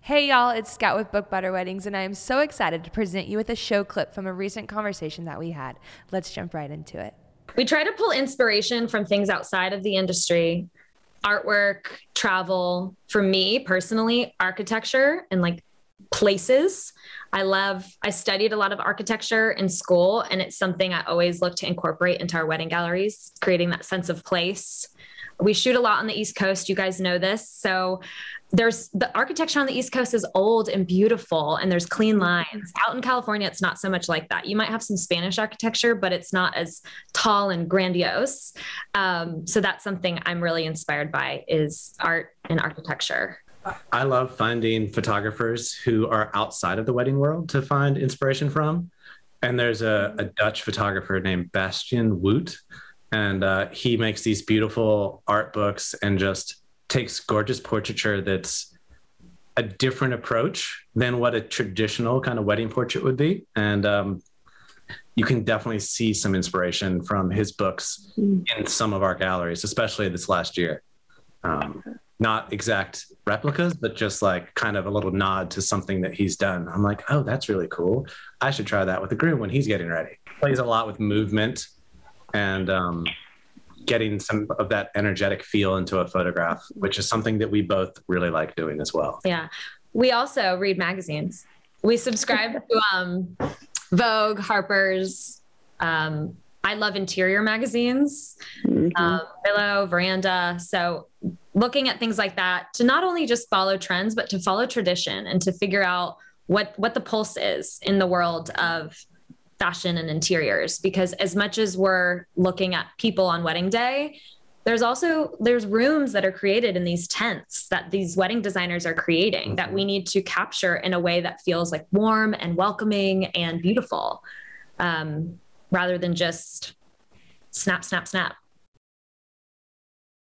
Hey y'all, it's Scout with Book Butter Weddings, and I am so excited to present you with a show clip from a recent conversation that we had. Let's jump right into it. We try to pull inspiration from things outside of the industry artwork, travel. For me personally, architecture and like places. I love, I studied a lot of architecture in school, and it's something I always look to incorporate into our wedding galleries, creating that sense of place. We shoot a lot on the East Coast. You guys know this. So there's the architecture on the East Coast is old and beautiful, and there's clean mm-hmm. lines. Out in California, it's not so much like that. You might have some Spanish architecture, but it's not as tall and grandiose. Um, so that's something I'm really inspired by is art and architecture. I love finding photographers who are outside of the wedding world to find inspiration from. And there's a, a Dutch photographer named Bastiaan Woudt, and uh, he makes these beautiful art books and just takes gorgeous portraiture that's a different approach than what a traditional kind of wedding portrait would be. And um, you can definitely see some inspiration from his books mm. in some of our galleries, especially this last year. Um, not exact replicas, but just like kind of a little nod to something that he's done. I'm like, oh, that's really cool. I should try that with the groom when he's getting ready. Plays a lot with movement and um, getting some of that energetic feel into a photograph, which is something that we both really like doing as well. Yeah. We also read magazines. We subscribe to um, Vogue, Harper's. Um, I love interior magazines, mm-hmm. um, Willow, Veranda. So, looking at things like that to not only just follow trends, but to follow tradition and to figure out what what the pulse is in the world of fashion and interiors because as much as we're looking at people on wedding day there's also there's rooms that are created in these tents that these wedding designers are creating mm-hmm. that we need to capture in a way that feels like warm and welcoming and beautiful um, rather than just snap snap snap